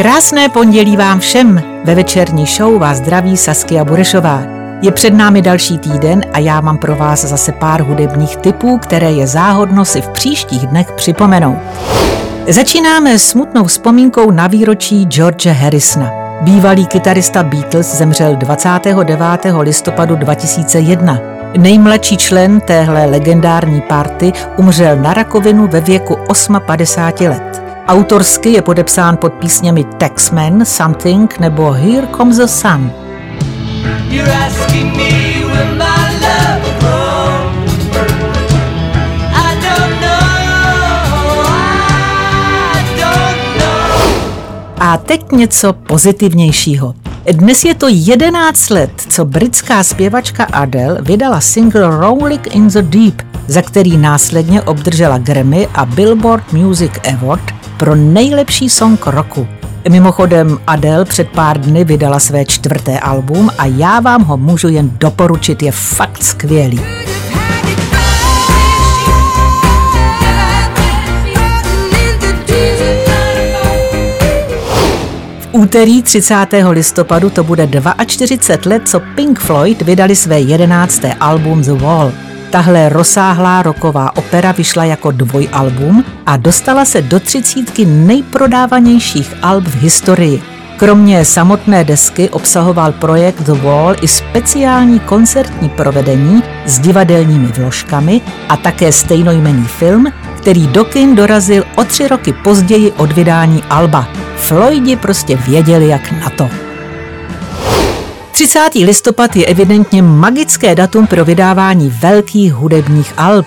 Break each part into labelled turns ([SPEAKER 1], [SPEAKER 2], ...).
[SPEAKER 1] Krásné pondělí vám všem. Ve večerní show vás zdraví Saskia Burešová. Je před námi další týden a já mám pro vás zase pár hudebních typů, které je záhodno si v příštích dnech připomenout. Začínáme smutnou vzpomínkou na výročí George Harrisona. Bývalý kytarista Beatles zemřel 29. listopadu 2001. Nejmladší člen téhle legendární party umřel na rakovinu ve věku 58 let. Autorsky je podepsán pod písněmi Taxman, Something nebo Here Comes the Sun. You're asking me where my love A teď něco pozitivnějšího. Dnes je to 11 let, co britská zpěvačka Adele vydala single Rolling in the Deep, za který následně obdržela Grammy a Billboard Music Award pro nejlepší song roku. Mimochodem Adele před pár dny vydala své čtvrté album a já vám ho můžu jen doporučit, je fakt skvělý. úterý 30. listopadu to bude 42 let, co Pink Floyd vydali své jedenácté album The Wall. Tahle rozsáhlá roková opera vyšla jako dvojalbum a dostala se do třicítky nejprodávanějších alb v historii. Kromě samotné desky obsahoval projekt The Wall i speciální koncertní provedení s divadelními vložkami a také stejnojmený film, který do kin dorazil o tři roky později od vydání Alba. Floydi prostě věděli, jak na to. 30. listopad je evidentně magické datum pro vydávání velkých hudebních alb.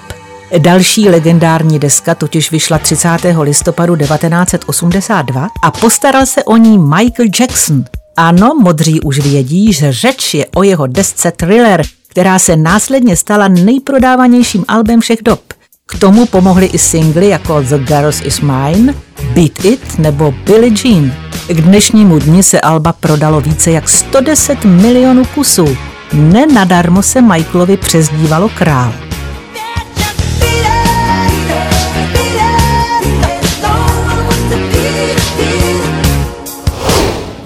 [SPEAKER 1] Další legendární deska totiž vyšla 30. listopadu 1982 a postaral se o ní Michael Jackson. Ano, modří už vědí, že řeč je o jeho desce Thriller, která se následně stala nejprodávanějším albem všech dob. K tomu pomohly i singly jako The Girls Is Mine, Beat It nebo Billie Jean. K dnešnímu dni se Alba prodalo více jak 110 milionů kusů. Nenadarmo se Michaelovi přezdívalo král.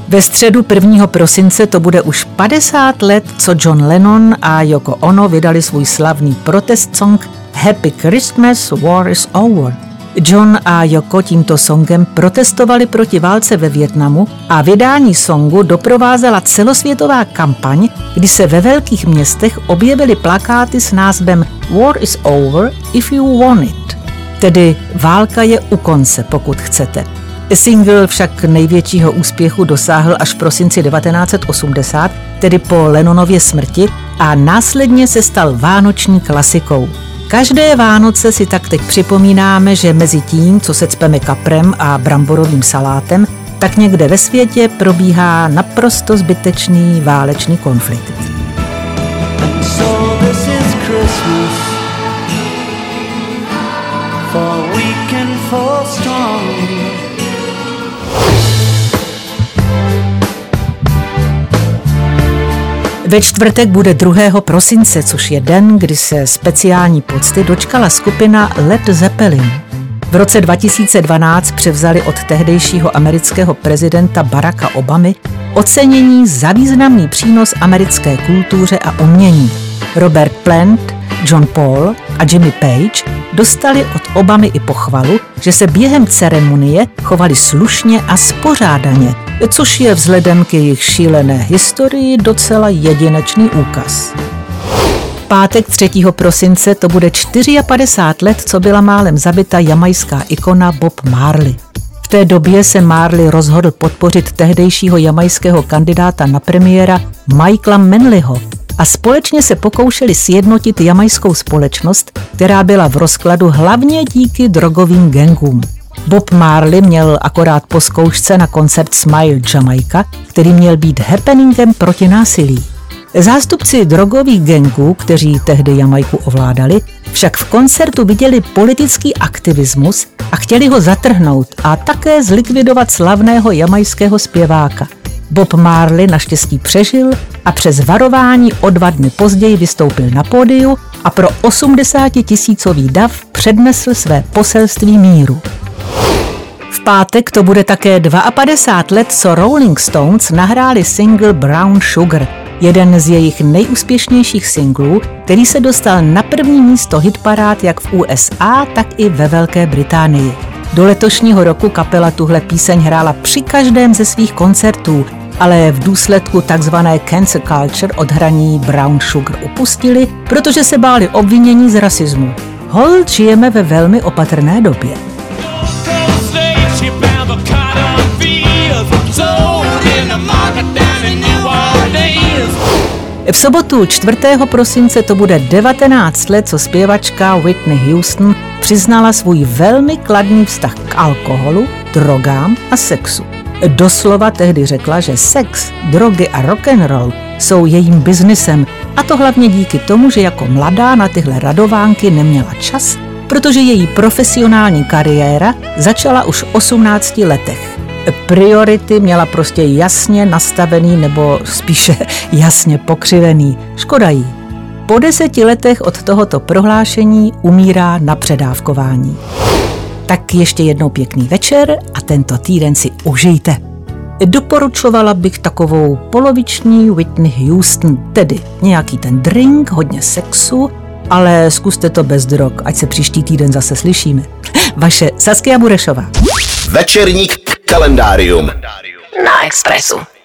[SPEAKER 1] Ve středu 1. prosince to bude už 50 let, co John Lennon a Yoko Ono vydali svůj slavný protest song Happy Christmas, War is Over. John a Yoko tímto songem protestovali proti válce ve Větnamu a vydání songu doprovázela celosvětová kampaň, kdy se ve velkých městech objevily plakáty s názvem War is over if you want it. Tedy válka je u konce, pokud chcete. Single však největšího úspěchu dosáhl až v prosinci 1980, tedy po Lennonově smrti, a následně se stal vánoční klasikou. Každé Vánoce si tak teď připomínáme, že mezi tím, co se cpeme kaprem a bramborovým salátem, tak někde ve světě probíhá naprosto zbytečný válečný konflikt. Christmas, for we can fall strong. Ve čtvrtek bude 2. prosince, což je den, kdy se speciální pocty dočkala skupina Led Zeppelin. V roce 2012 převzali od tehdejšího amerického prezidenta Baracka Obamy ocenění za významný přínos americké kultuře a umění. Robert Plant, John Paul a Jimmy Page dostali od Obamy i pochvalu, že se během ceremonie chovali slušně a spořádaně, což je vzhledem k jejich šílené historii docela jedinečný úkaz. Pátek 3. prosince to bude 54 let, co byla málem zabita jamajská ikona Bob Marley. V té době se Marley rozhodl podpořit tehdejšího jamajského kandidáta na premiéra Michaela Manleyho a společně se pokoušeli sjednotit jamajskou společnost, která byla v rozkladu hlavně díky drogovým gangům. Bob Marley měl akorát po zkoušce na koncert Smile Jamaica, který měl být happeningem proti násilí. Zástupci drogových gangů, kteří tehdy Jamajku ovládali, však v koncertu viděli politický aktivismus a chtěli ho zatrhnout a také zlikvidovat slavného jamajského zpěváka. Bob Marley naštěstí přežil a přes varování o dva dny později vystoupil na pódiu a pro 80 tisícový dav přednesl své poselství míru. V pátek to bude také 52 let, co Rolling Stones nahráli single Brown Sugar, jeden z jejich nejúspěšnějších singlů, který se dostal na první místo hitparád jak v USA, tak i ve Velké Británii. Do letošního roku kapela tuhle píseň hrála při každém ze svých koncertů, ale v důsledku takzvané cancel culture od hraní Brown Sugar upustili, protože se báli obvinění z rasismu. Hold žijeme ve velmi opatrné době. V sobotu 4. prosince to bude 19 let, co zpěvačka Whitney Houston přiznala svůj velmi kladný vztah k alkoholu, drogám a sexu. Doslova tehdy řekla, že sex, drogy a rock and roll jsou jejím biznesem a to hlavně díky tomu, že jako mladá na tyhle radovánky neměla čas, protože její profesionální kariéra začala už v 18 letech. Priority měla prostě jasně nastavený nebo spíše jasně pokřivený. Škoda jí. Po deseti letech od tohoto prohlášení umírá na předávkování. Tak ještě jednou pěkný večer a tento týden si užijte. Doporučovala bych takovou poloviční Whitney Houston, tedy nějaký ten drink, hodně sexu, ale zkuste to bez drog, ať se příští týden zase slyšíme. Vaše Saskia Burešová.
[SPEAKER 2] Večerník kalendárium na Expressu.